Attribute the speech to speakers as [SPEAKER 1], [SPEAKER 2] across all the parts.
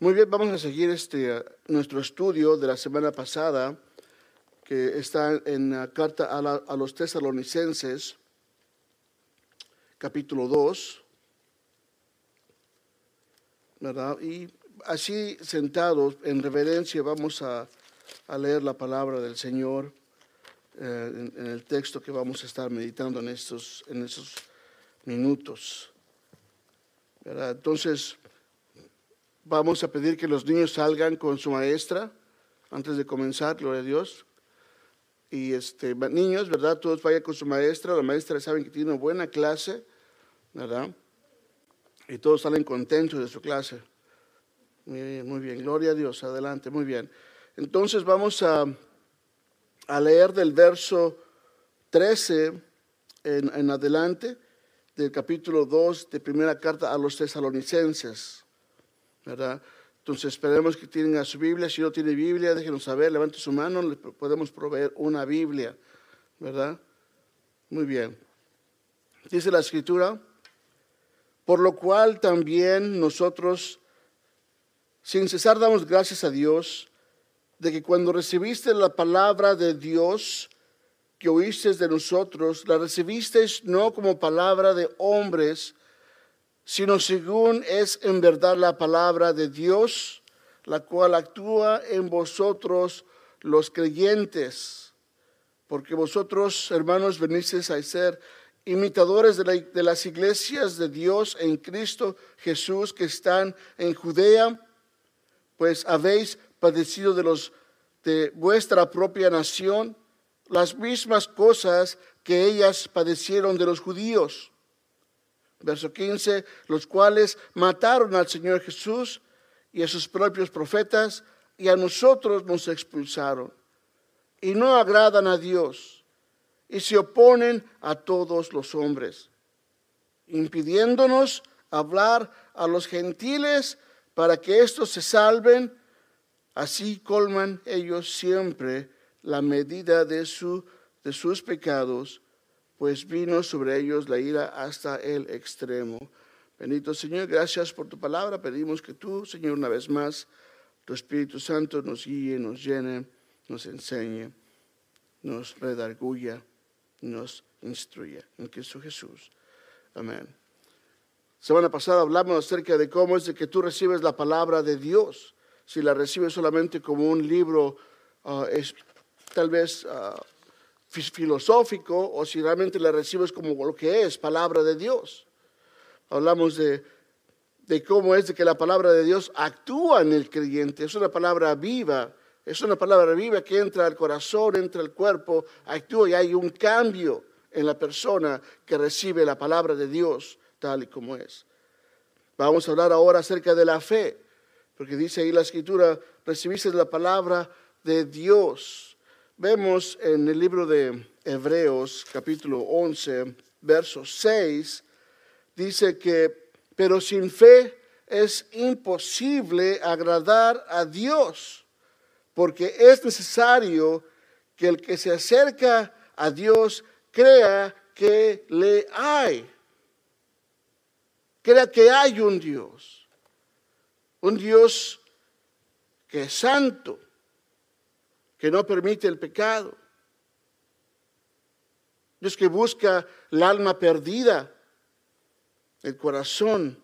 [SPEAKER 1] Muy bien, vamos a seguir este, nuestro estudio de la semana pasada, que está en la carta a, los tesalonicenses, capítulo 2. ¿verdad? Y así sentados en reverencia vamos a, leer la palabra del Señor eh, en, el texto que vamos a estar meditando en estos, en estos minutos. Entonces, vamos a pedir que los niños salgan con su maestra antes de comenzar, gloria a Dios. Y este, niños, ¿verdad? Todos vayan con su maestra. La maestra saben que tiene una buena clase, ¿verdad? Y todos salen contentos de su clase. Muy bien, muy bien. Gloria a Dios. Adelante, muy bien. Entonces vamos a, a leer del verso 13 en, en adelante del capítulo 2 de primera carta a los tesalonicenses, ¿verdad? Entonces esperemos que tienen su Biblia. Si no tiene Biblia, déjenos saber, levante su mano, le podemos proveer una Biblia, ¿verdad? Muy bien. Dice la escritura, por lo cual también nosotros, sin cesar, damos gracias a Dios de que cuando recibiste la palabra de Dios, que oísteis de nosotros, la recibisteis no como palabra de hombres, sino según es en verdad la palabra de Dios, la cual actúa en vosotros los creyentes. Porque vosotros, hermanos, venisteis a ser imitadores de, de las iglesias de Dios en Cristo Jesús que están en Judea, pues habéis padecido de los de vuestra propia nación las mismas cosas que ellas padecieron de los judíos. Verso 15, los cuales mataron al Señor Jesús y a sus propios profetas y a nosotros nos expulsaron. Y no agradan a Dios y se oponen a todos los hombres, impidiéndonos hablar a los gentiles para que éstos se salven. Así colman ellos siempre la medida de, su, de sus pecados, pues vino sobre ellos la ira hasta el extremo. Bendito Señor, gracias por tu palabra. Pedimos que tú, Señor, una vez más, tu Espíritu Santo nos guíe, nos llene, nos enseñe, nos redarguya, nos instruya. En Cristo Jesús. Amén. Semana pasada hablamos acerca de cómo es de que tú recibes la palabra de Dios. Si la recibes solamente como un libro uh, tal vez ah, filosófico o si realmente la recibes como lo que es, palabra de Dios. Hablamos de, de cómo es de que la palabra de Dios actúa en el creyente. Es una palabra viva, es una palabra viva que entra al corazón, entra al cuerpo, actúa y hay un cambio en la persona que recibe la palabra de Dios tal y como es. Vamos a hablar ahora acerca de la fe, porque dice ahí la escritura, recibiste la palabra de Dios Vemos en el libro de Hebreos capítulo 11, verso 6, dice que, pero sin fe es imposible agradar a Dios, porque es necesario que el que se acerca a Dios crea que le hay, crea que hay un Dios, un Dios que es santo, que no permite el pecado. Dios que busca el alma perdida, el corazón.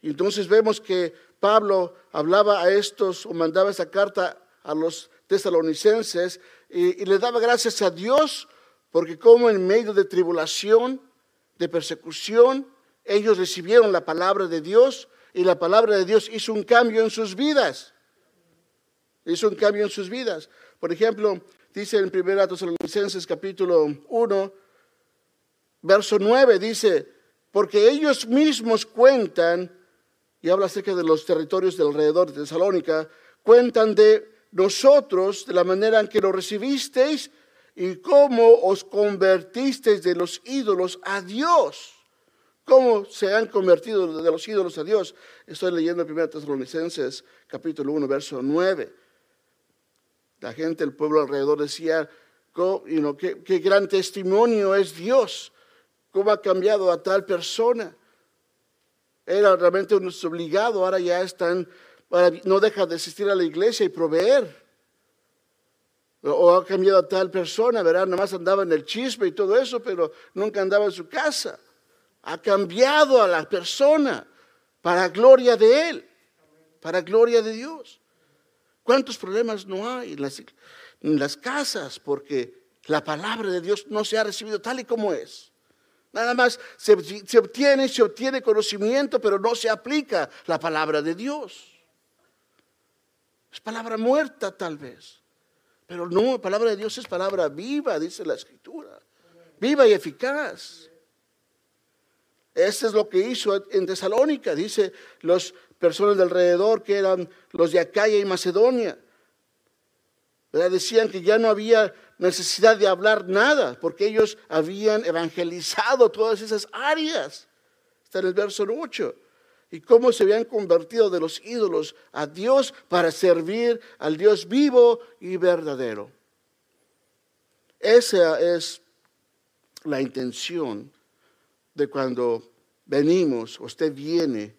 [SPEAKER 1] Y entonces vemos que Pablo hablaba a estos o mandaba esa carta a los tesalonicenses y, y le daba gracias a Dios porque como en medio de tribulación, de persecución, ellos recibieron la palabra de Dios y la palabra de Dios hizo un cambio en sus vidas hizo un cambio en sus vidas. Por ejemplo, dice en 1 Tesalonicenses capítulo 1, verso 9, dice, porque ellos mismos cuentan, y habla acerca de los territorios de alrededor de Tesalónica, cuentan de nosotros, de la manera en que lo recibisteis y cómo os convertisteis de los ídolos a Dios. ¿Cómo se han convertido de los ídolos a Dios? Estoy leyendo 1 Tesalonicenses capítulo 1, verso 9. La gente, el pueblo alrededor decía, qué, gran testimonio es Dios, cómo ha cambiado a tal persona. Era realmente un obligado, ahora ya están, no deja de asistir a la iglesia y proveer. O ha cambiado a tal persona, ¿verdad? Nada más andaba en el chisme y todo eso, pero nunca andaba en su casa. Ha cambiado a la persona para gloria de Él, para gloria de Dios. ¿Cuántos problemas no hay en las, casas? Porque la palabra de Dios no se ha recibido tal y como es. Nada más se, obtiene, se obtiene conocimiento, pero no se aplica la palabra de Dios. Es palabra muerta tal vez. Pero no, la palabra de Dios es palabra viva, dice la escritura. Viva y eficaz. Eso es lo que hizo en Tesalónica, dice las personas de alrededor que eran los de Acaya y Macedonia. Decían que ya no había necesidad de hablar nada, porque ellos habían evangelizado todas esas áreas. Está en el verso 8. Y cómo se habían convertido de los ídolos a Dios para servir al Dios vivo y verdadero. Esa es la intención de cuando venimos, usted viene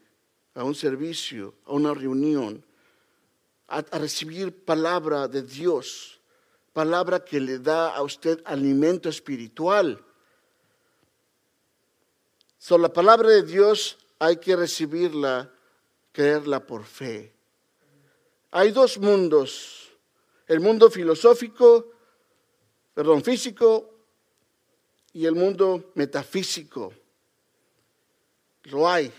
[SPEAKER 1] a un servicio, a una reunión, a, recibir palabra de Dios, palabra que le da a usted alimento espiritual. So, la palabra de Dios hay que recibirla, creerla por fe. Hay dos mundos, el mundo filosófico, perdón, físico y el mundo metafísico. Lo hay.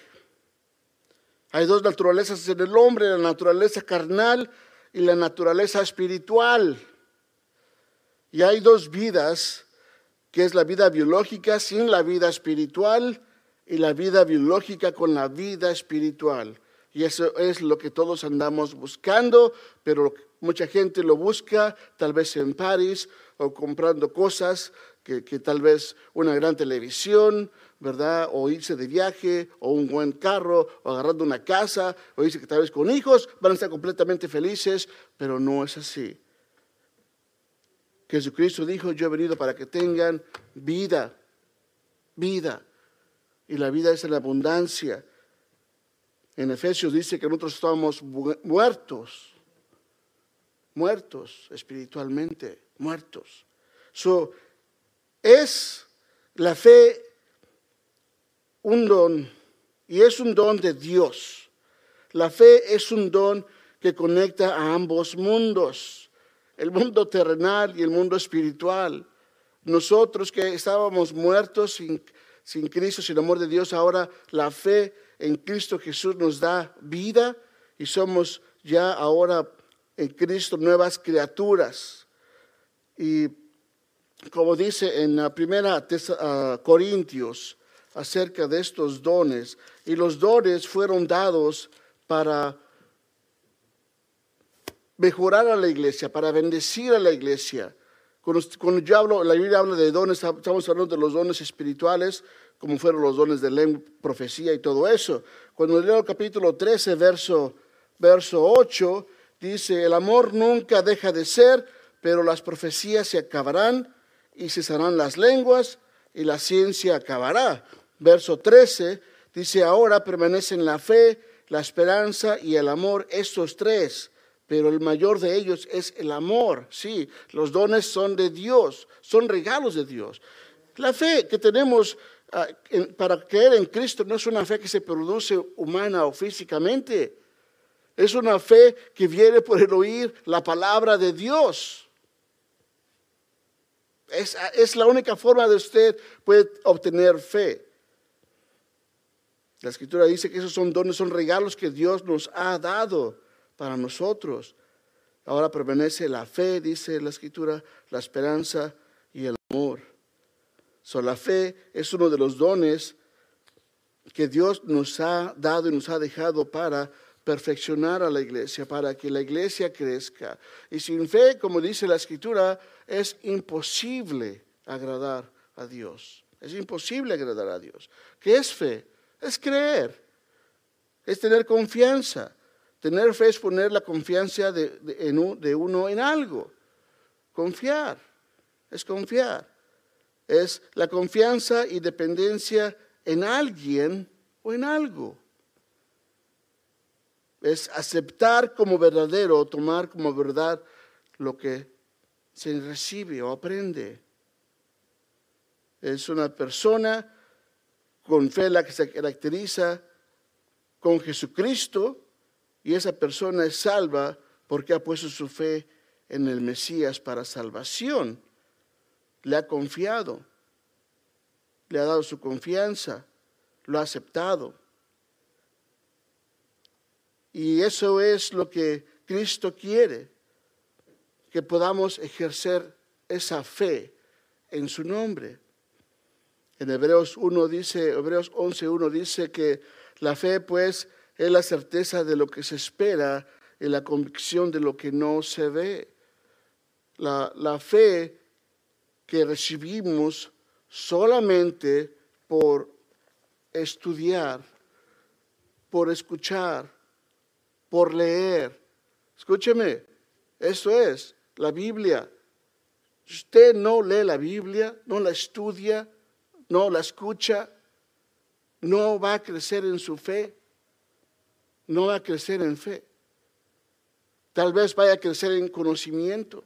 [SPEAKER 1] Hay dos naturalezas en el hombre, la naturaleza carnal y la naturaleza espiritual. Y hay dos vidas, que es la vida biológica sin la vida espiritual y la vida biológica con la vida espiritual. Y eso es lo que todos andamos buscando, pero mucha gente lo busca, tal vez en París o comprando cosas, que, que tal vez una gran televisión, ¿verdad? O irse de viaje, o un buen carro, o agarrando una casa, o irse que tal vez con hijos, van a estar completamente felices, pero no es así. Jesucristo dijo, yo he venido para que tengan vida, vida. Y la vida es en abundancia. En Efesios dice que nosotros estamos muertos, muertos espiritualmente, muertos. Es la fe un don y es un don de Dios. La fe es un don que conecta a ambos mundos, el mundo terrenal y el mundo espiritual. Nosotros que estábamos muertos sin, Cristo, sin amor de Dios, ahora la fe en Cristo Jesús nos da vida y somos ya ahora en Cristo nuevas criaturas. Y como dice en la primera uh, Corintios acerca de estos dones. Y los dones fueron dados para mejorar a la iglesia, para bendecir a la iglesia. Cuando, yo hablo, la Biblia habla de dones, estamos hablando de los dones espirituales, como fueron los dones de lengua, profecía y todo eso. Cuando leo el capítulo 13, verso, verso 8, dice, el amor nunca deja de ser, pero las profecías se acabarán y cesarán las lenguas y la ciencia acabará verso 13, dice, ahora permanecen la fe, la esperanza y el amor, estos tres, pero el mayor de ellos es el amor. Sí, los dones son de Dios, son regalos de Dios. La fe que tenemos ah, para creer en Cristo no es una fe que se produce humana o físicamente. Es una fe que viene por el oír la palabra de Dios. Es, es la única forma de usted puede obtener fe. La escritura dice que esos son dones, son regalos que Dios nos ha dado para nosotros. Ahora permanece la fe, dice la escritura, la esperanza y el amor. So, la fe es uno de los dones que Dios nos ha dado y nos ha dejado para perfeccionar a la iglesia, para que la iglesia crezca. Y sin fe, como dice la escritura, es imposible agradar a Dios. Es imposible agradar a Dios. ¿Qué es fe? Es creer, es tener confianza. Tener fe es poner la confianza de, de, uno en algo. Confiar, es confiar. Es la confianza y dependencia en alguien o en algo. Es aceptar como verdadero, tomar como verdad lo que se recibe o aprende. Es una persona con fe la que se caracteriza con Jesucristo y esa persona es salva porque ha puesto su fe en el Mesías para salvación. Le ha confiado, le ha dado su confianza, lo ha aceptado. Y eso es lo que Cristo quiere, que podamos ejercer esa fe en su nombre. En Hebreos 1 dice, Hebreos 11.1 dice que la fe pues es la certeza de lo que se espera y la convicción de lo que no se ve. La, la fe que recibimos solamente por estudiar, por escuchar, por leer. Escúcheme, eso es la Biblia. Usted no lee la Biblia, no la estudia, no la escucha, no va a crecer en su fe, no va a crecer en fe. Tal vez vaya a crecer en conocimiento.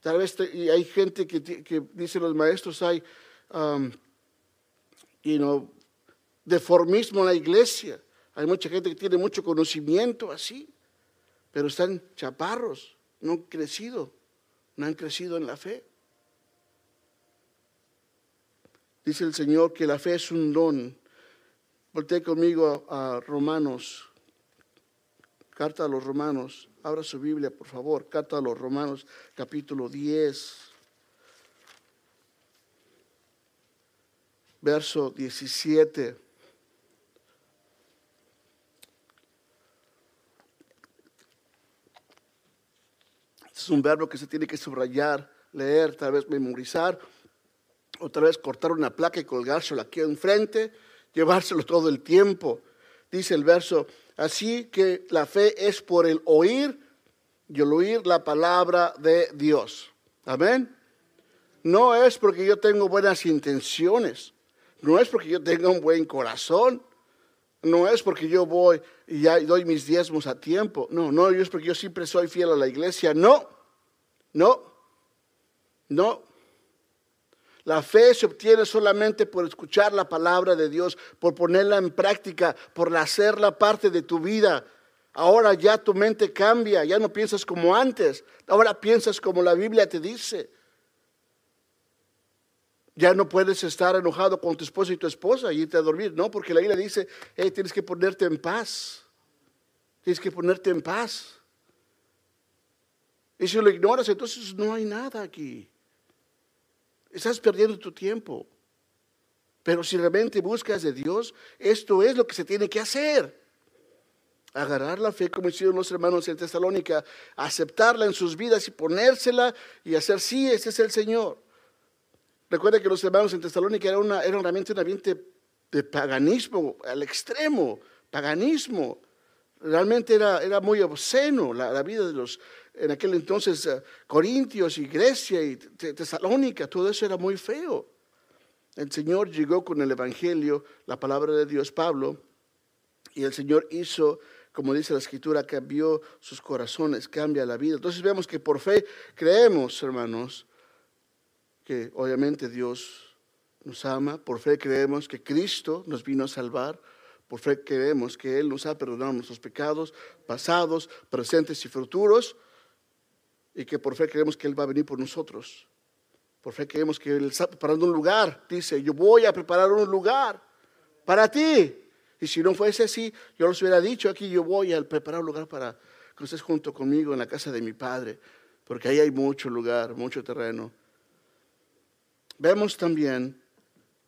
[SPEAKER 1] Tal vez y hay gente que, que dice los maestros, hay um, deformismo en la iglesia. Hay mucha gente que tiene mucho conocimiento así, pero están chaparros, no han crecido, no han crecido en la fe. Dice el Señor que la fe es un don. Voltea conmigo a, Romanos, carta a los Romanos. Abra su Biblia, por favor. Carta a los Romanos, capítulo 10. Verso 17. Es un verbo que se tiene que subrayar, leer, tal vez memorizar otra vez cortar una placa y colgárselo aquí enfrente, llevárselo todo el tiempo. Dice el verso, así que la fe es por el oír y el oír la palabra de Dios. Amén. No es porque yo tengo buenas intenciones, no es porque yo tenga un buen corazón, no es porque yo voy y doy mis diezmos a tiempo, no, no es porque yo siempre soy fiel a la iglesia, no, no, no. La fe se obtiene solamente por escuchar la palabra de Dios, por ponerla en práctica, por hacerla parte de tu vida. Ahora ya tu mente cambia, ya no piensas como antes, ahora piensas como la Biblia te dice. Ya no puedes estar enojado con tu esposo y tu esposa y irte a dormir, no, porque la Biblia dice, tienes que ponerte en paz, tienes que ponerte en paz. Y si lo ignoras, entonces no hay nada aquí. Estás perdiendo tu tiempo. Pero si realmente buscas de Dios, esto es lo que se tiene que hacer. Agarrar la fe como hicieron los hermanos en Tesalónica, aceptarla en sus vidas y ponérsela y hacer, sí, ese es el Señor. Recuerda que los hermanos en Tesalónica eran, una, realmente un ambiente de paganismo al extremo, paganismo. Realmente era, era muy obsceno la vida de los, en aquel entonces eh, Corintios y Grecia y Tesalónica, todo eso era muy feo. El Señor llegó con el Evangelio, la palabra de Dios, Pablo, y el Señor hizo, como dice la Escritura, cambió sus corazones, cambia la vida. Entonces vemos que por fe creemos, hermanos, que obviamente Dios nos ama, por fe creemos que Cristo nos vino a salvar, por fe creemos que Él nos ha perdonado nuestros pecados pasados, presentes y futuros y que por fe creemos que Él va a venir por nosotros. Por fe creemos que Él está preparando un lugar. Dice, yo voy a preparar un lugar para ti. Y si no fuese así, yo les hubiera dicho aquí, yo voy a preparar un lugar para que estés junto conmigo en la casa de mi Padre, porque ahí hay mucho lugar, mucho terreno. Vemos también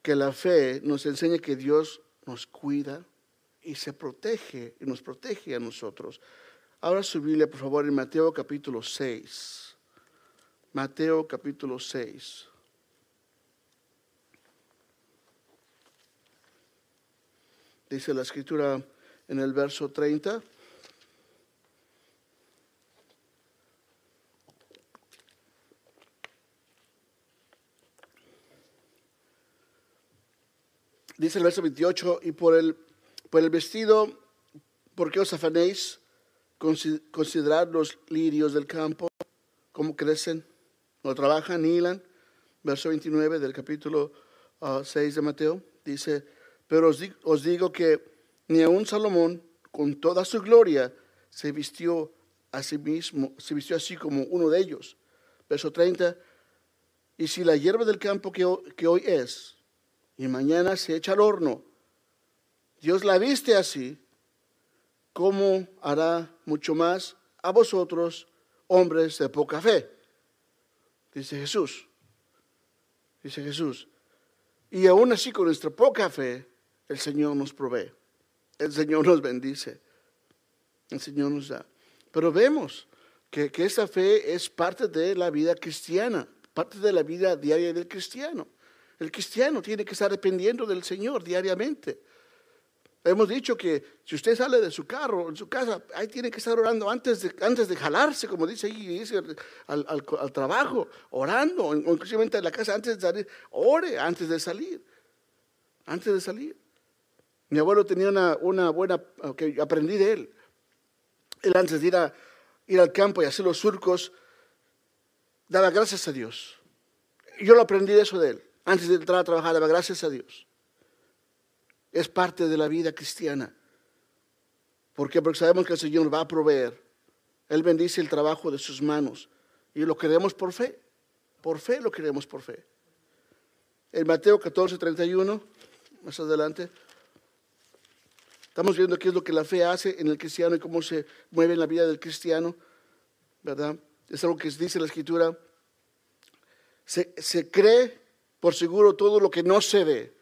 [SPEAKER 1] que la fe nos enseña que Dios nos cuida y se protege y nos protege a nosotros. Ahora su Biblia, por favor, en Mateo capítulo 6. Mateo capítulo 6. Dice la escritura en el verso 30. Dice el verso 28, y por el, por el vestido ¿Por qué os afanéis? Considerad los lirios del campo, cómo crecen, no trabajan, hilan. Verso 29 del capítulo 6 ah, de Mateo dice, pero os os digo que ni aun Salomón, con toda su gloria, se vistió a sí mismo, se vistió así como uno de ellos. Verso 30, y si la hierba del campo que, que hoy es, y mañana se echa al horno, Dios la viste así, ¿cómo hará mucho más a vosotros, hombres de poca fe? Dice Jesús. Dice Jesús. Y aún así con nuestra poca fe, el Señor nos provee. El Señor nos bendice. El Señor nos da. Pero vemos que, que esa fe es parte de la vida cristiana, parte de la vida diaria del cristiano. El cristiano tiene que estar dependiendo del Señor diariamente. Hemos dicho que si usted sale de su carro, en su casa, ahí tiene que estar orando antes de, antes de jalarse, como dice ahí, dice, al, trabajo, orando, inclusive en la casa antes de salir, ore antes de salir, antes de salir. Mi abuelo tenía una, una buena, que aprendí de él. Él antes de ir, a, ir al campo y hacer los surcos, daba gracias a Dios. Yo lo aprendí de eso de él. Antes de entrar a trabajar, daba gracias a Dios es parte de la vida cristiana. ¿Por qué? Porque sabemos que el Señor va a proveer. Él bendice el trabajo de sus manos y lo queremos por fe. Por fe lo queremos por fe. En Mateo 14, 31, más adelante, estamos viendo qué es lo que la fe hace en el cristiano y cómo se mueve en la vida del cristiano, ¿verdad? Es algo que dice la Escritura. Se, se cree por seguro todo lo que no se ve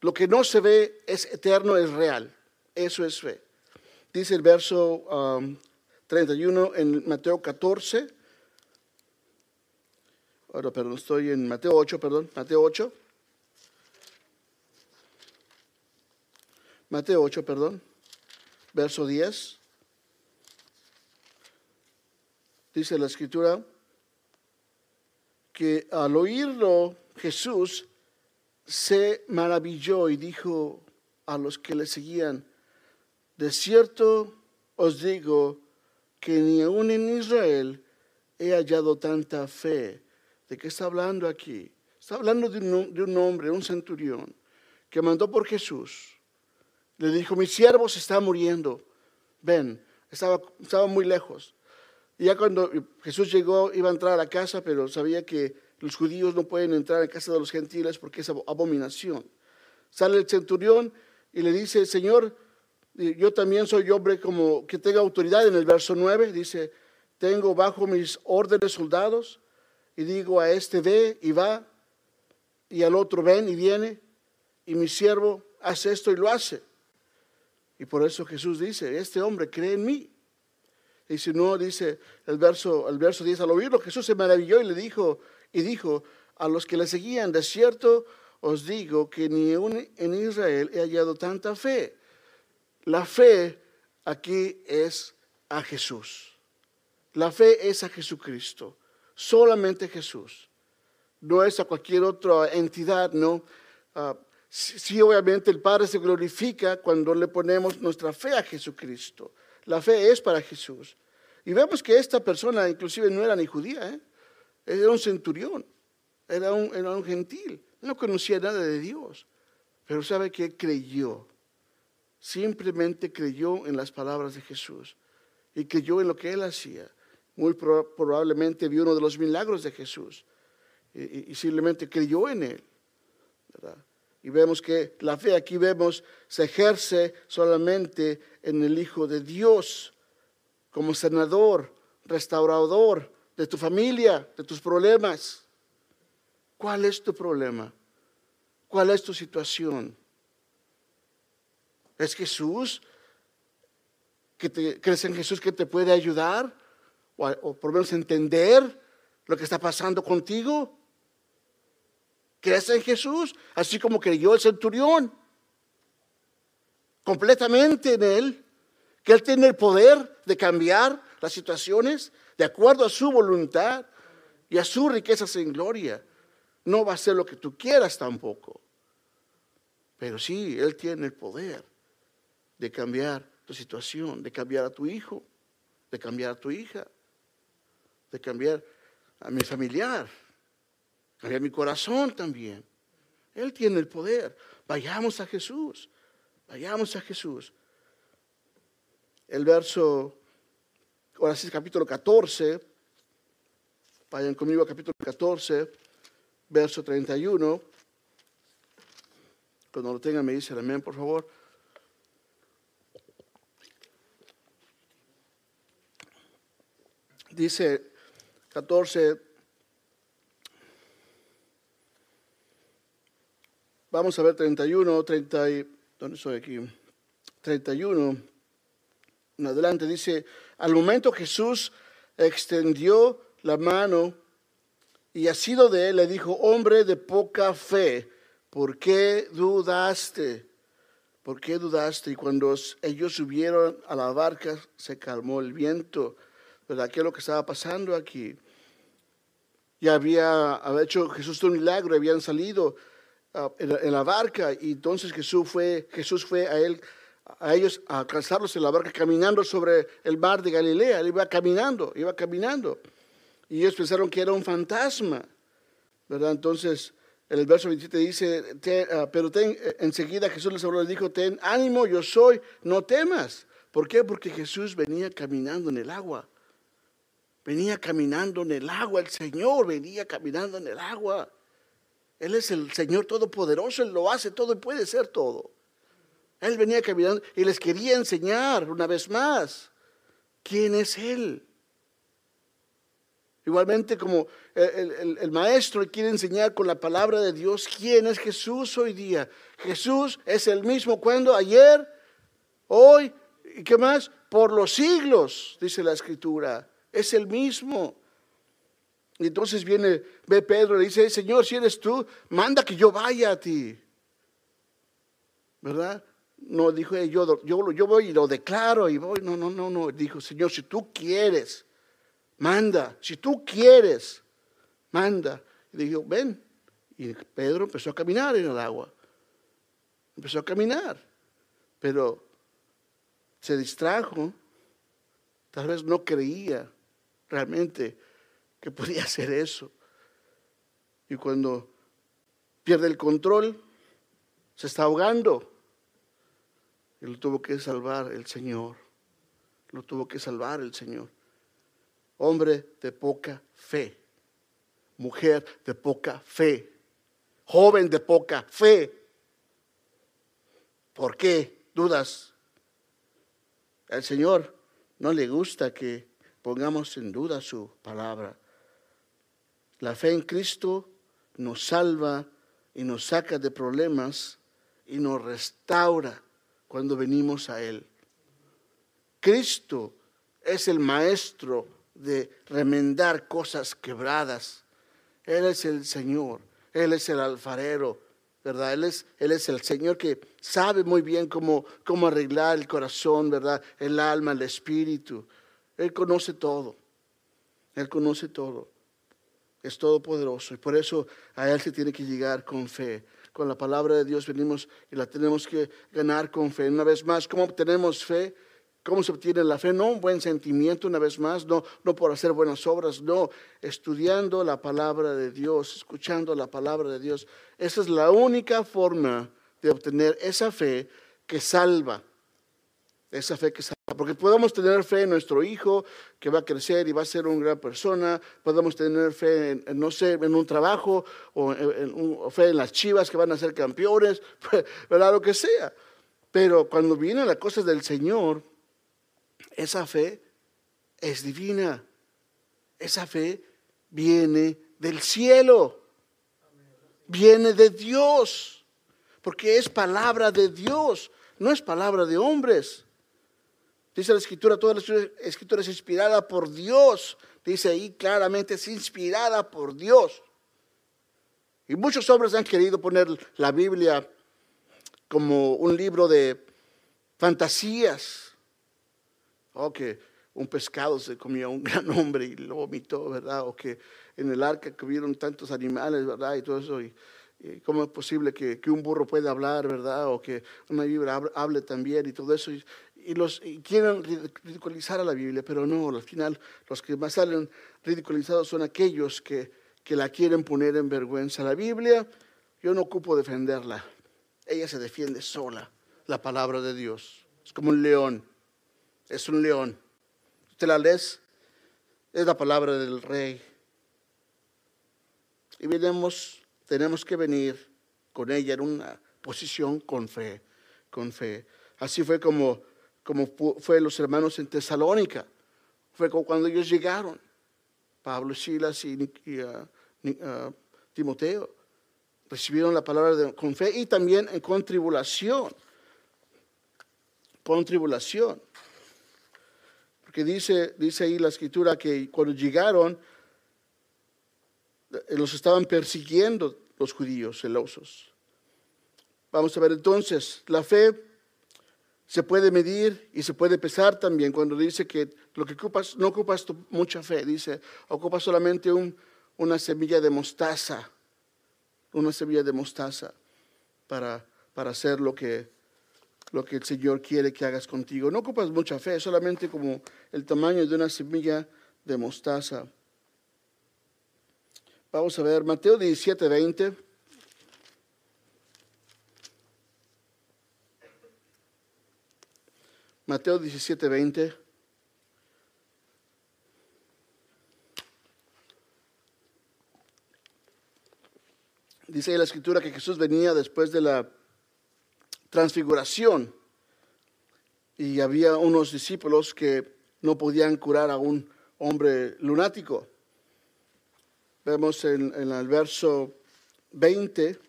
[SPEAKER 1] lo que no se ve es eterno, es real. Eso es fe. Dice el verso 31 um, en Mateo 14. Ahora, perdón, estoy en Mateo 8, perdón, Mateo 8. Mateo 8, perdón, verso 10. Dice la escritura que al oírlo Jesús se maravilló y dijo a los que le seguían, de cierto os digo que ni aun en Israel he hallado tanta fe. ¿De qué está hablando aquí? Está hablando de un, hombre, un centurión, que mandó por Jesús. Le dijo, mi siervo se está muriendo. Ven, estaba, estaba muy lejos. Y ya cuando Jesús llegó, iba a entrar a la casa, pero sabía que los judíos no pueden entrar en casa de los gentiles porque es abominación. Sale el centurión y le dice, Señor, yo también soy hombre como que tenga autoridad. En el verso 9 dice, tengo bajo mis órdenes soldados y digo a este ve y va y al otro ven y viene y mi siervo hace esto y lo hace. Y por eso Jesús dice, este hombre cree en mí. Y si no, dice el verso, el verso 10, al oírlo Jesús se maravilló y le dijo, y dijo a los que le seguían, de cierto os digo que ni en Israel he hallado tanta fe. La fe aquí es a Jesús. La fe es a Jesucristo, solamente Jesús. No es a cualquier otra entidad, no. Uh, sí, obviamente el Padre se glorifica cuando le ponemos nuestra fe a Jesucristo. La fe es para Jesús. Y vemos que esta persona inclusive no era ni judía, ¿eh? Era un centurión, era un, gentil, no conocía nada de Dios, pero sabe que creyó, simplemente creyó en las palabras de Jesús y creyó en lo que él hacía. Muy probablemente vio uno de los milagros de Jesús y, simplemente creyó en él. Y vemos que la fe aquí vemos se ejerce solamente en el Hijo de Dios como senador, restaurador, de tu familia, de tus problemas. ¿Cuál es tu problema? ¿Cuál es tu situación? ¿Es Jesús? ¿Que te, ¿Crees en Jesús que te puede ayudar? O, o por lo menos entender lo que está pasando contigo? ¿Crees en Jesús? Así como creyó el centurión. Completamente en Él. Que Él tiene el poder de cambiar las situaciones de acuerdo a su voluntad y a su riqueza en gloria. No va a ser lo que tú quieras tampoco. Pero sí, Él tiene el poder de cambiar tu situación, de cambiar a tu hijo, de cambiar a tu hija, de cambiar a mi familiar, cambiar mi corazón también. Él tiene el poder. Vayamos a Jesús, vayamos a Jesús. El verso, ahora sí, capítulo 14, vayan conmigo a capítulo 14, verso 31. Cuando lo tengan me dicen amén, por favor. Dice 14, vamos a ver 31, 30, y, ¿dónde estoy aquí? 31, en adelante dice, al momento Jesús extendió la mano y sido de él le dijo, hombre de poca fe, ¿por qué dudaste? ¿Por qué dudaste? Y cuando ellos subieron a la barca se calmó el viento. ¿verdad? ¿Qué es lo que estaba pasando aquí? Ya había, hecho Jesús un milagro, habían salido ah, en, la barca y entonces Jesús fue, Jesús fue a él, a ellos a alcanzarlos en la barca caminando sobre el mar de Galilea. Él iba caminando, iba caminando. Y ellos pensaron que era un fantasma, ¿verdad? Entonces, el verso 27 dice, ah, pero ten, eh, enseguida Jesús les habló, le dijo, ten ánimo, yo soy, no temas. ¿Por qué? Porque Jesús venía caminando en el agua. Venía caminando en el agua, el Señor venía caminando en el agua. Él es el Señor Todopoderoso, Él lo hace todo y puede ser todo. Él venía caminando y les quería enseñar una vez más quién es Él. Igualmente como el, maestro quiere enseñar con la palabra de Dios quién es Jesús hoy día. Jesús es el mismo cuando ayer, hoy y qué más, por los siglos, dice la escritura es el mismo. Y entonces viene, ve Pedro y le dice, Señor, si eres tú, manda que yo vaya a ti. ¿Verdad? No dijo, yo, yo, yo voy y lo declaro y voy. No, no, no, no. Dijo, Señor, si tú quieres, manda. Si tú quieres, manda. Y dijo, ven. Y Pedro empezó a caminar en el agua. Empezó a caminar. Pero se distrajo. Tal vez no creía realmente que podía hacer eso. Y cuando pierde el control, se está ahogando. Y lo tuvo que salvar el Señor. Lo tuvo que salvar el Señor. Hombre de poca fe. Mujer de poca fe. Joven de poca fe. ¿Por qué dudas? El Señor no le gusta que pongamos en duda su palabra. La fe en Cristo nos salva y nos saca de problemas y nos restaura cuando venimos a Él. Cristo es el maestro de remendar cosas quebradas. Él es el Señor, Él es el alfarero, ¿verdad? Él es, el Señor que sabe muy bien cómo, cómo arreglar el corazón, ¿verdad? El alma, el espíritu. Él conoce todo. Él conoce todo. Es todopoderoso. Y por eso a Él se tiene que llegar con fe. Con la palabra de Dios venimos y la tenemos que ganar con fe. Una vez más, ¿cómo obtenemos fe? ¿Cómo se obtiene la fe? No un buen sentimiento, una vez más, no, no por hacer buenas obras, no, estudiando la palabra de Dios, escuchando la palabra de Dios. Esa es la única forma de obtener esa fe que salva, esa fe que salva. Porque podemos tener fe en nuestro hijo que va a crecer y va a ser una gran persona. Podemos tener fe en, no sé, en un trabajo o en, fe en las chivas que van a ser campeones, ¿verdad? Lo que sea. Pero cuando vienen las cosas del Señor, esa fe es divina. Esa fe viene del cielo. Viene de Dios. Porque es palabra de Dios, no es palabra de hombres. Dice la escritura, toda la escritura es inspirada por Dios. Dice ahí claramente, es inspirada por Dios. Y muchos hombres han querido poner la Biblia como un libro de fantasías. O que un pescado se comió un gran hombre y lo vomitó, ¿verdad? O que en el arca que hubieron tantos animales, ¿verdad? Y todo eso. Y, cómo es posible que, un burro pueda hablar, ¿verdad? O que una Biblia hable, también y todo eso. Los, quieren ridiculizar a la Biblia, pero no, al final los que más salen ridiculizados son aquellos que, que la quieren poner en vergüenza. La Biblia, yo no ocupo defenderla, ella se defiende sola, la palabra de Dios. Es como un león, es un león. Usted la lees, es la palabra del rey. Y venimos, tenemos que venir con ella en una posición con fe, con fe. Así fue como, como fue los hermanos en Tesalónica. Fue cuando ellos llegaron, Pablo, Silas y, uh, uh, Timoteo. Recibieron la palabra con fe y también con tribulación. Con tribulación. Porque dice, dice ahí la escritura que cuando llegaron, eh, los estaban persiguiendo los judíos celosos. Vamos a ver entonces, la fe se puede medir y se puede pesar también cuando dice que lo que ocupas, no ocupas mucha fe, dice, ocupas solamente una semilla de mostaza, una semilla de mostaza para, para hacer lo que, lo que el Señor quiere que hagas contigo. No ocupas mucha fe, solamente como el tamaño de una semilla de mostaza. Vamos a ver, Mateo 17, 20. Mateo 17, 20. Dice la escritura que Jesús venía después de la transfiguración y había unos discípulos que no podían curar a un hombre lunático. Vemos en, en el verso 20,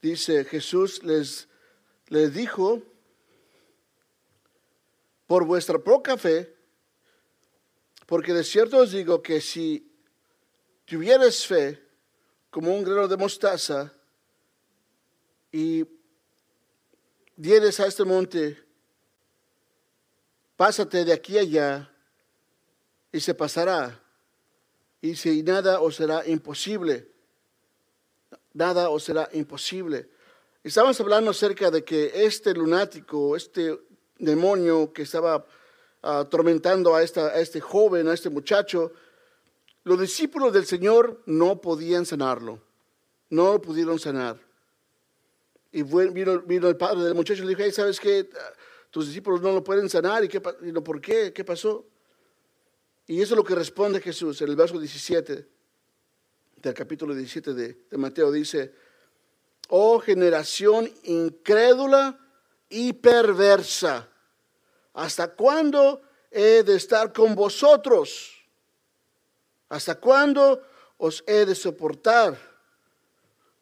[SPEAKER 1] dice Jesús les, les dijo, por vuestra poca fe, porque de cierto os digo que si tuvieres fe como un grano de mostaza y dieres a este monte, pásate de aquí allá y se pasará. Y si nada os será imposible, nada os será imposible. Estamos hablando acerca de que este lunático, este demonio que estaba atormentando a, esta, a este joven, a este muchacho, los discípulos del Señor no podían sanarlo, no lo pudieron sanar. Y vino, vino, el padre del muchacho y le dijo, ¿sabes qué? Tus discípulos no lo pueden sanar. ¿Y, qué, y por qué? ¿Qué pasó? Y eso es lo que responde Jesús en el verso 17 del capítulo 17 de, de Mateo. Dice, oh generación incrédula y perversa. ¿Hasta cuándo he de estar con vosotros? ¿Hasta cuándo os he de soportar?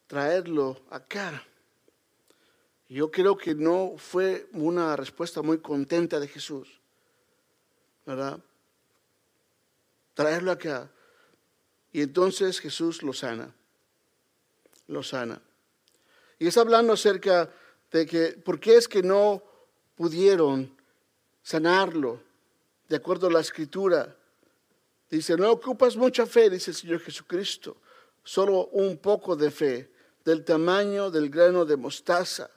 [SPEAKER 1] Traerlo acá. Yo creo que no fue una respuesta muy contenta de Jesús, ¿verdad? Traerlo acá. Y entonces Jesús lo sana, lo sana. Y está hablando acerca de que, ¿por qué es que no pudieron sanarlo? De acuerdo a la escritura. Dice, no ocupas mucha fe, dice el Señor Jesucristo, solo un poco de fe, del tamaño del grano de mostaza.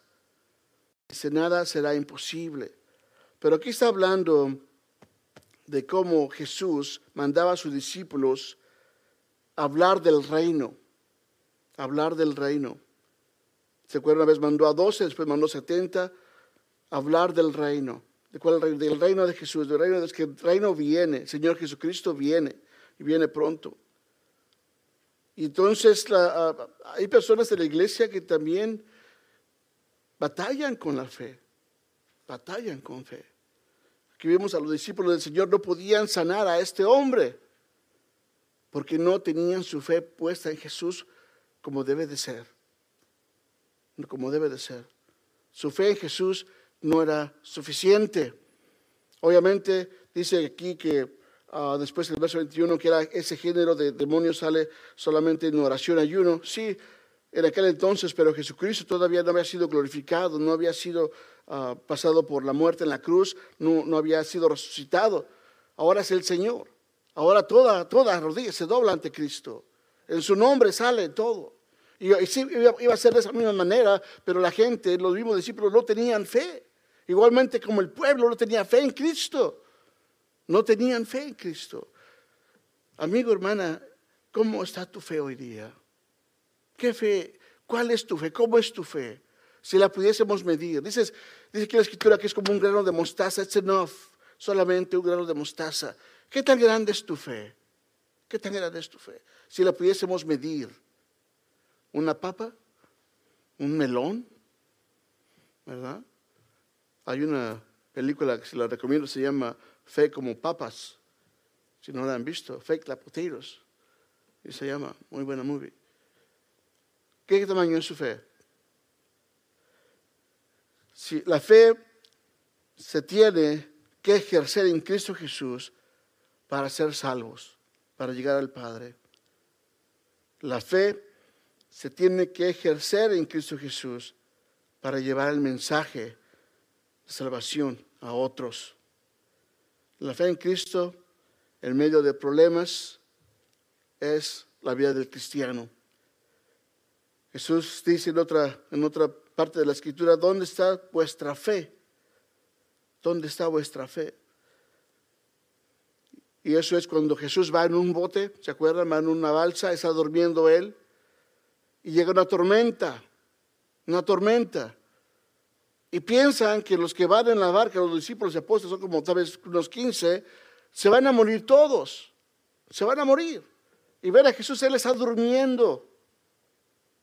[SPEAKER 1] Dice, nada será imposible. Pero aquí está hablando de cómo Jesús mandaba a sus discípulos hablar del reino, hablar del reino. ¿Se acuerdan? Una vez mandó a 12, después mandó 70 a hablar del reino. ¿De cuál reino? Del reino de Jesús, del reino de que el reino viene, el Señor Jesucristo viene y viene pronto. Y entonces hay personas de la iglesia que también batallan con la fe, batallan con fe. Aquí vemos a los discípulos del Señor, no podían sanar a este hombre porque no tenían su fe puesta en Jesús como debe de ser como debe de ser. Su fe en Jesús no era suficiente. Obviamente dice aquí que ah, después del verso 21 que era ese género de demonios sale solamente en oración ayuno. Sí, en aquel entonces, pero Jesucristo todavía no había sido glorificado, no había sido ah, pasado por la muerte en la cruz, no, no había sido resucitado. Ahora es el Señor. Ahora toda, toda rodilla se dobla ante Cristo. En su nombre sale todo. Y, sí, iba, a ser de esa misma manera, pero la gente, los mismos discípulos no tenían fe. igualmente como el pueblo no tenía fe en Cristo. No tenían fe en Cristo. Amigo, hermana, ¿cómo está tu fe hoy día? ¿Qué fe? ¿Cuál es tu fe? ¿Cómo es tu fe? Si la pudiésemos medir. Dices, dice que la escritura que es como un grano de mostaza, it's enough, solamente un grano de mostaza. ¿Qué tan grande es tu fe? ¿Qué tan grande es tu fe? Si la pudiésemos medir. ¿Una papa? ¿Un melón? ¿Verdad? Hay una película que se la recomiendo, se llama Fe como papas. Si no la han visto, Fake la. Y se llama, muy buena movie. ¿Qué tamaño es su fe? Si la fe se tiene que ejercer en Cristo Jesús para ser salvos, para llegar al Padre. La fe se tiene que ejercer en Cristo Jesús para llevar el mensaje de salvación a otros. La fe en Cristo en medio de problemas es la vida del cristiano. Jesús dice en otra, en otra parte de la escritura, ¿dónde está vuestra fe? ¿Dónde está vuestra fe? Y eso es cuando Jesús va en un bote, ¿se acuerdan? Va en una balsa, está durmiendo él, y llega una tormenta, una tormenta. Y piensan que los que van en la barca, los discípulos y apóstoles, son como tal vez unos 15, se van a morir todos, se van a morir. Y ver a Jesús, Él está durmiendo,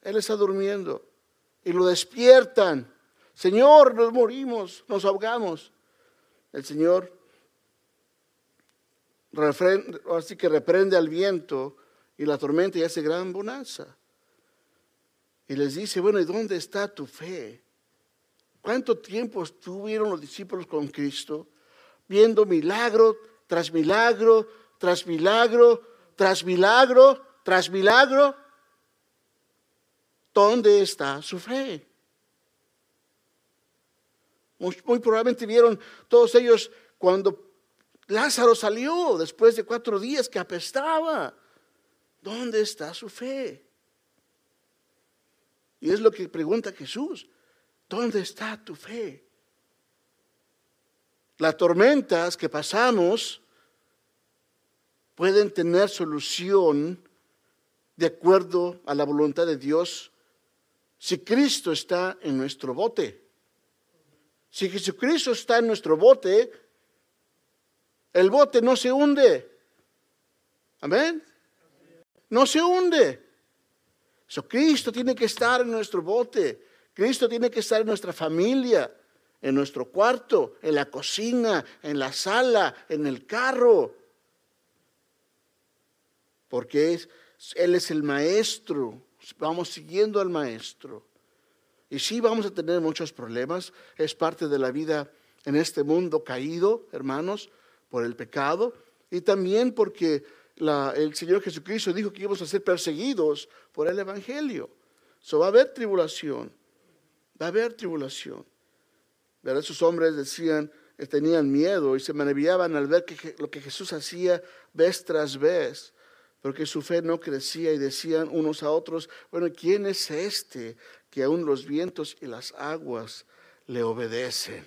[SPEAKER 1] Él está durmiendo. Y lo despiertan. Señor, nos morimos, nos ahogamos. El Señor así que reprende al viento y la tormenta y hace gran bonanza. Y les dice, bueno, ¿y dónde está tu fe? ¿Cuánto tiempo estuvieron los discípulos con Cristo viendo milagro tras milagro, tras milagro, tras milagro, tras milagro. ¿Dónde está su fe? Muy, probablemente vieron todos ellos cuando Lázaro salió después de cuatro días que apestaba. ¿Dónde está su fe? Y es lo que pregunta Jesús. ¿Dónde está tu fe? Las tormentas que pasamos pueden tener solución de acuerdo a la voluntad de Dios si Cristo está en nuestro bote. Si Jesucristo está en nuestro bote, el bote no se hunde. Amén. No se hunde. So, Cristo tiene que estar en nuestro bote. Cristo tiene que estar en nuestra familia en nuestro cuarto, en la cocina, en la sala, en el carro. Porque es, Él es el maestro, vamos siguiendo al maestro. Y sí vamos a tener muchos problemas, es parte de la vida en este mundo caído, hermanos, por el pecado, y también porque el Señor Jesucristo dijo que íbamos a ser perseguidos por el Evangelio. So, va a haber tribulación, va a haber tribulación. Esos hombres decían, eh, tenían miedo y se maravillaban al ver que, lo que Jesús hacía vez tras vez, porque su fe no crecía y decían unos a otros, bueno, ¿quién es este que aún los vientos y las aguas le obedecen?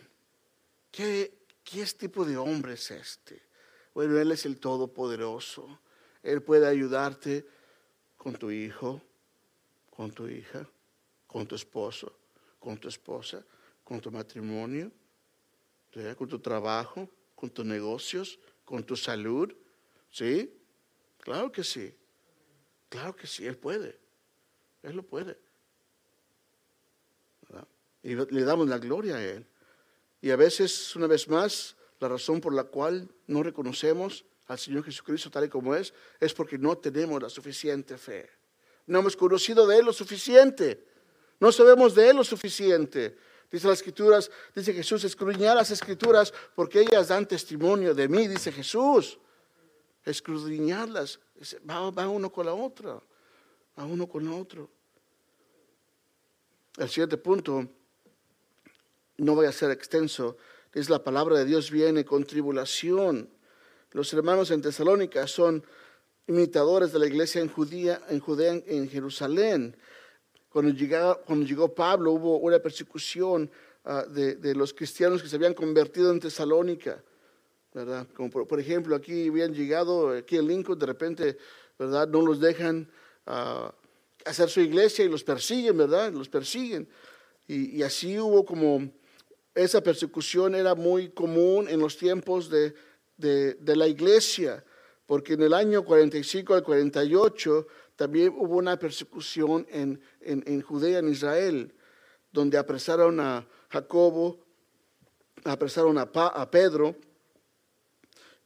[SPEAKER 1] ¿Qué, qué tipo de hombre es este? Bueno, Él es el Todopoderoso. Él puede ayudarte con tu hijo, con tu hija, con tu esposo, con tu esposa con tu matrimonio, con tu trabajo, con tus negocios, con tu salud. ¿Sí? Claro que sí. Claro que sí, Él puede. Él lo puede. Y le damos la gloria a Él. Y a veces, una vez más, la razón por la cual no reconocemos al Señor Jesucristo tal y como es, es porque no tenemos la suficiente fe. No hemos conocido de Él lo suficiente. No sabemos de Él lo suficiente. Dice las escrituras, dice Jesús, escudriñar las escrituras porque ellas dan testimonio de mí, dice Jesús. Escudriñarlas, va, va uno con la otra, va uno con el otro. El siguiente punto, no voy a ser extenso, es la palabra de Dios viene con tribulación. Los hermanos en Tesalónica son imitadores de la iglesia en Judía, en Judea, en Jerusalén. Cuando, cuando llegó Pablo hubo una persecución ah, de, los cristianos que se habían convertido en Tesalónica, ¿verdad? Como por, ejemplo, aquí habían llegado, aquí en Lincoln, de repente, ¿verdad? No los dejan ah, hacer su iglesia y los persiguen, ¿verdad? Los persiguen. Y, así hubo como, esa persecución era muy común en los tiempos de, de la iglesia, porque en el año 45 al 48 también hubo una persecución en, en, Judea, en Israel, donde apresaron a Jacobo, apresaron a, a Pedro,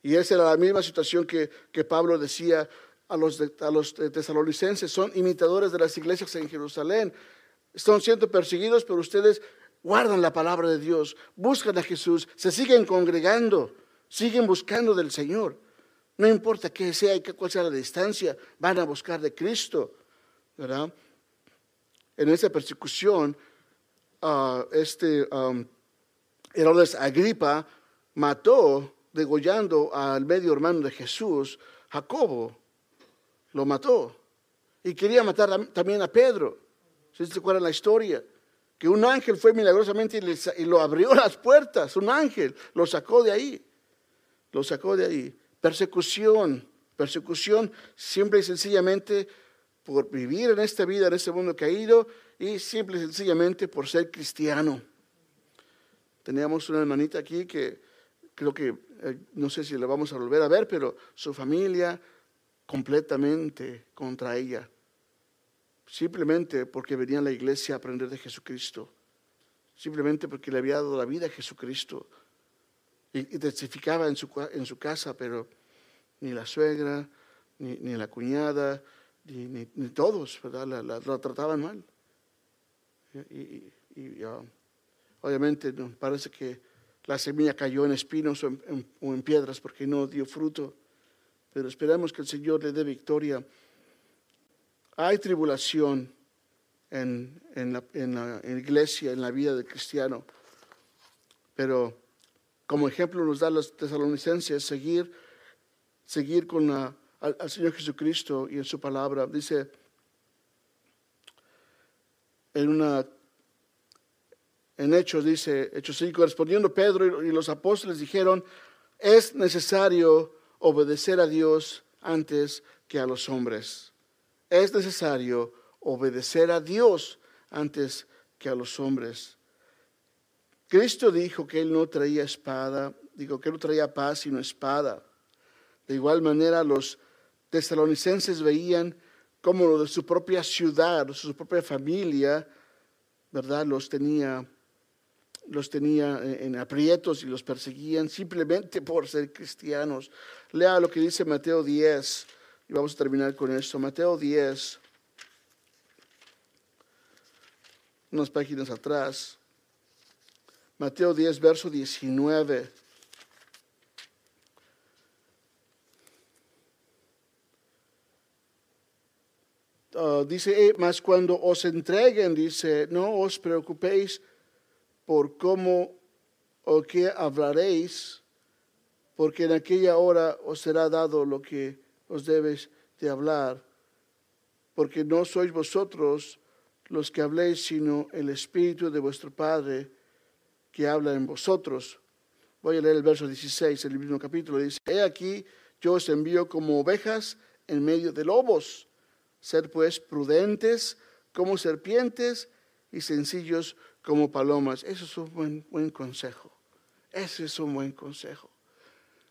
[SPEAKER 1] y esa era la misma situación que, que Pablo decía a los, a los tesalonicenses, son imitadores de las iglesias en Jerusalén, están siendo perseguidos, pero ustedes guardan la palabra de Dios, buscan a Jesús, se siguen congregando, siguen buscando del Señor. No importa qué sea y cuál sea la distancia, van a buscar de Cristo, ¿verdad? En esa persecución, uh, este um, Herodes Agripa mató, degollando al medio hermano de Jesús, Jacobo, lo mató. Y quería matar también a Pedro. ¿Se acuerdan la historia? Que un ángel fue milagrosamente y, lo abrió las puertas, un ángel, lo sacó de ahí, lo sacó de ahí. Persecución, persecución simple y sencillamente por vivir en esta vida, en este mundo caído y simple y sencillamente por ser cristiano. Teníamos una hermanita aquí que creo que, eh, no sé si la vamos a volver a ver, pero su familia completamente contra ella. Simplemente porque venía a la iglesia a aprender de Jesucristo. Simplemente porque le había dado la vida a Jesucristo y, testificaba en su, en su casa, pero ni la suegra, ni, ni la cuñada, ni, ni, todos, ¿verdad? La, la, trataban mal. Y, y obviamente parece que la semilla cayó en espinos o en, piedras porque no dio fruto, pero esperamos que el Señor le dé victoria. Hay tribulación en, en, la, en la iglesia, en la vida del cristiano, pero como ejemplo nos da los tesalonicenses seguir, seguir con al, Señor Jesucristo y en su palabra. Dice en una en Hechos dice, Hechos 5, respondiendo Pedro y los apóstoles dijeron, es necesario obedecer a Dios antes que a los hombres. Es necesario obedecer a Dios antes que a los hombres. Cristo dijo que Él no traía espada, dijo que Él no traía paz sino espada. De igual manera los tesalonicenses veían como lo de su propia ciudad, su propia familia, ¿verdad? Los tenía, los tenía en aprietos y los perseguían simplemente por ser cristianos. Lea lo que dice Mateo 10 vamos a terminar con esto. Mateo 10, unas páginas atrás. Mateo 10, verso 19. Ah, dice, eh, mas cuando os entreguen, dice, no os preocupéis por cómo o qué hablaréis, porque en aquella hora os será dado lo que os debes de hablar, porque no sois vosotros los que habléis, sino el Espíritu de vuestro Padre que habla en vosotros. Voy a leer el verso 16, el mismo capítulo. Dice, he aquí, yo os envío como ovejas en medio de lobos. Ser pues prudentes como serpientes y sencillos como palomas. Eso es un buen, buen consejo. Ese es un buen consejo.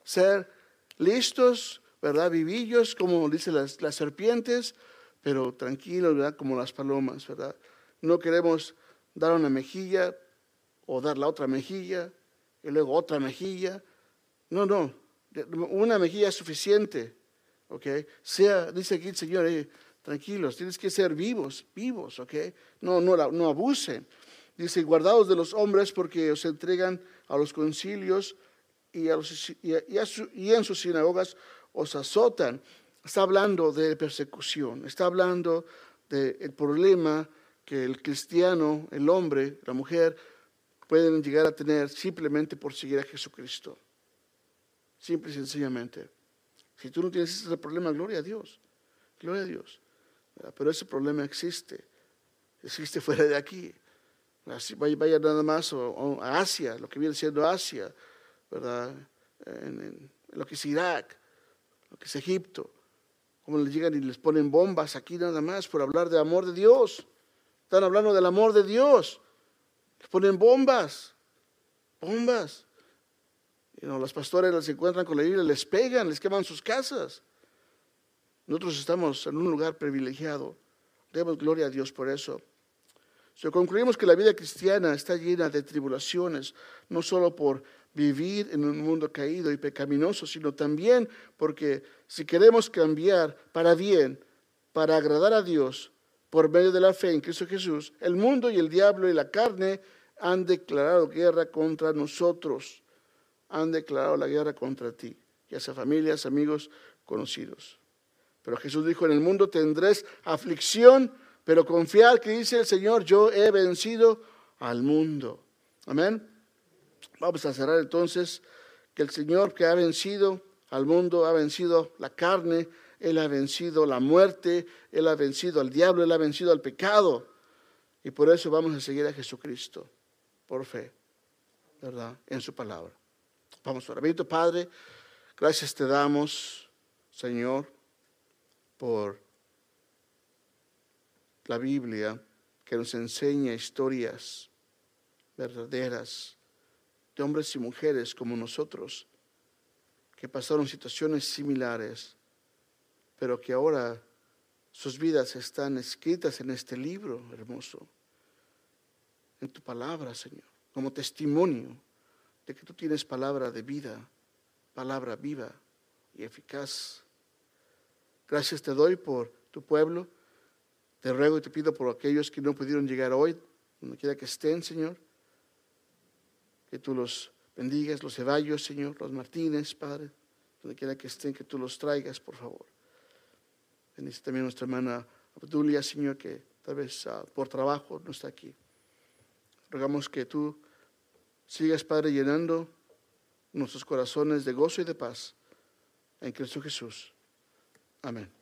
[SPEAKER 1] Ser listos, ¿verdad? Vivillos, como dicen las, serpientes, pero tranquilos, ¿verdad? Como las palomas, ¿verdad? No queremos dar una mejilla, o dar la otra mejilla y luego otra mejilla. No, no, una mejilla es suficiente. ¿ok? Sea, dice aquí el Señor, eh, tranquilos, tienes que ser vivos, vivos, ¿ok? No, no, no abusen. Dice, guardados de los hombres porque os entregan a los concilios y, a los, y en sus sinagogas os azotan. Está hablando de persecución, está hablando del problema que el cristiano, el hombre, la mujer, pueden llegar a tener simplemente por seguir a Jesucristo. Simple y sencillamente. Si tú no tienes ese problema, gloria a Dios. Gloria a Dios. Pero ese problema existe. Existe fuera de aquí. Vaya, nada más a Asia, lo que viene siendo Asia, ¿verdad? Lo que es Irak, lo que es Egipto. Como les llegan y les ponen bombas aquí nada más por hablar del amor de Dios. Están hablando del amor de Dios. Les ponen bombas, bombas. Y no, los pastores las encuentran con la Biblia, les pegan, les queman sus casas. Nosotros estamos en un lugar privilegiado. Demos gloria a Dios por eso. Si concluimos que la vida cristiana está llena de tribulaciones, no solo por vivir en un mundo caído y pecaminoso, sino también porque si queremos cambiar para bien, para agradar a Dios, por medio de la fe en Cristo Jesús, el mundo y el diablo y la carne han declarado guerra contra nosotros, han declarado la guerra contra ti, ya sea familias, amigos, conocidos. Pero Jesús dijo, en el mundo tendréis aflicción, pero confiar que dice el Señor, yo he vencido al mundo. Amén. Vamos a cerrar entonces que el Señor que ha vencido al mundo, ha vencido la carne, Él ha vencido la muerte, Él ha vencido al diablo, Él ha vencido al pecado. Y por eso vamos a seguir a Jesucristo, por fe, ¿verdad? En su palabra. Vamos a orar. Padre, gracias te damos, Señor, por la Biblia que nos enseña historias verdaderas de hombres y mujeres como nosotros que pasaron situaciones similares, pero que ahora sus vidas están escritas en este libro hermoso, en tu palabra, Señor, como testimonio de que tú tienes palabra de vida, palabra viva y eficaz. Gracias te doy por tu pueblo. Te ruego y te pido por aquellos que no pudieron llegar hoy, donde quiera que estén, Señor. Que tú los bendigas, los Ceballos, Señor, los Martínez, Padre, donde quiera que estén, que tú los traigas, por favor. Bendice también a nuestra hermana Abdulia, Señor, que tal vez ah, por trabajo no está aquí. Rogamos que tú sigas, Padre, llenando nuestros corazones de gozo y de paz en Cristo Jesús. Amén.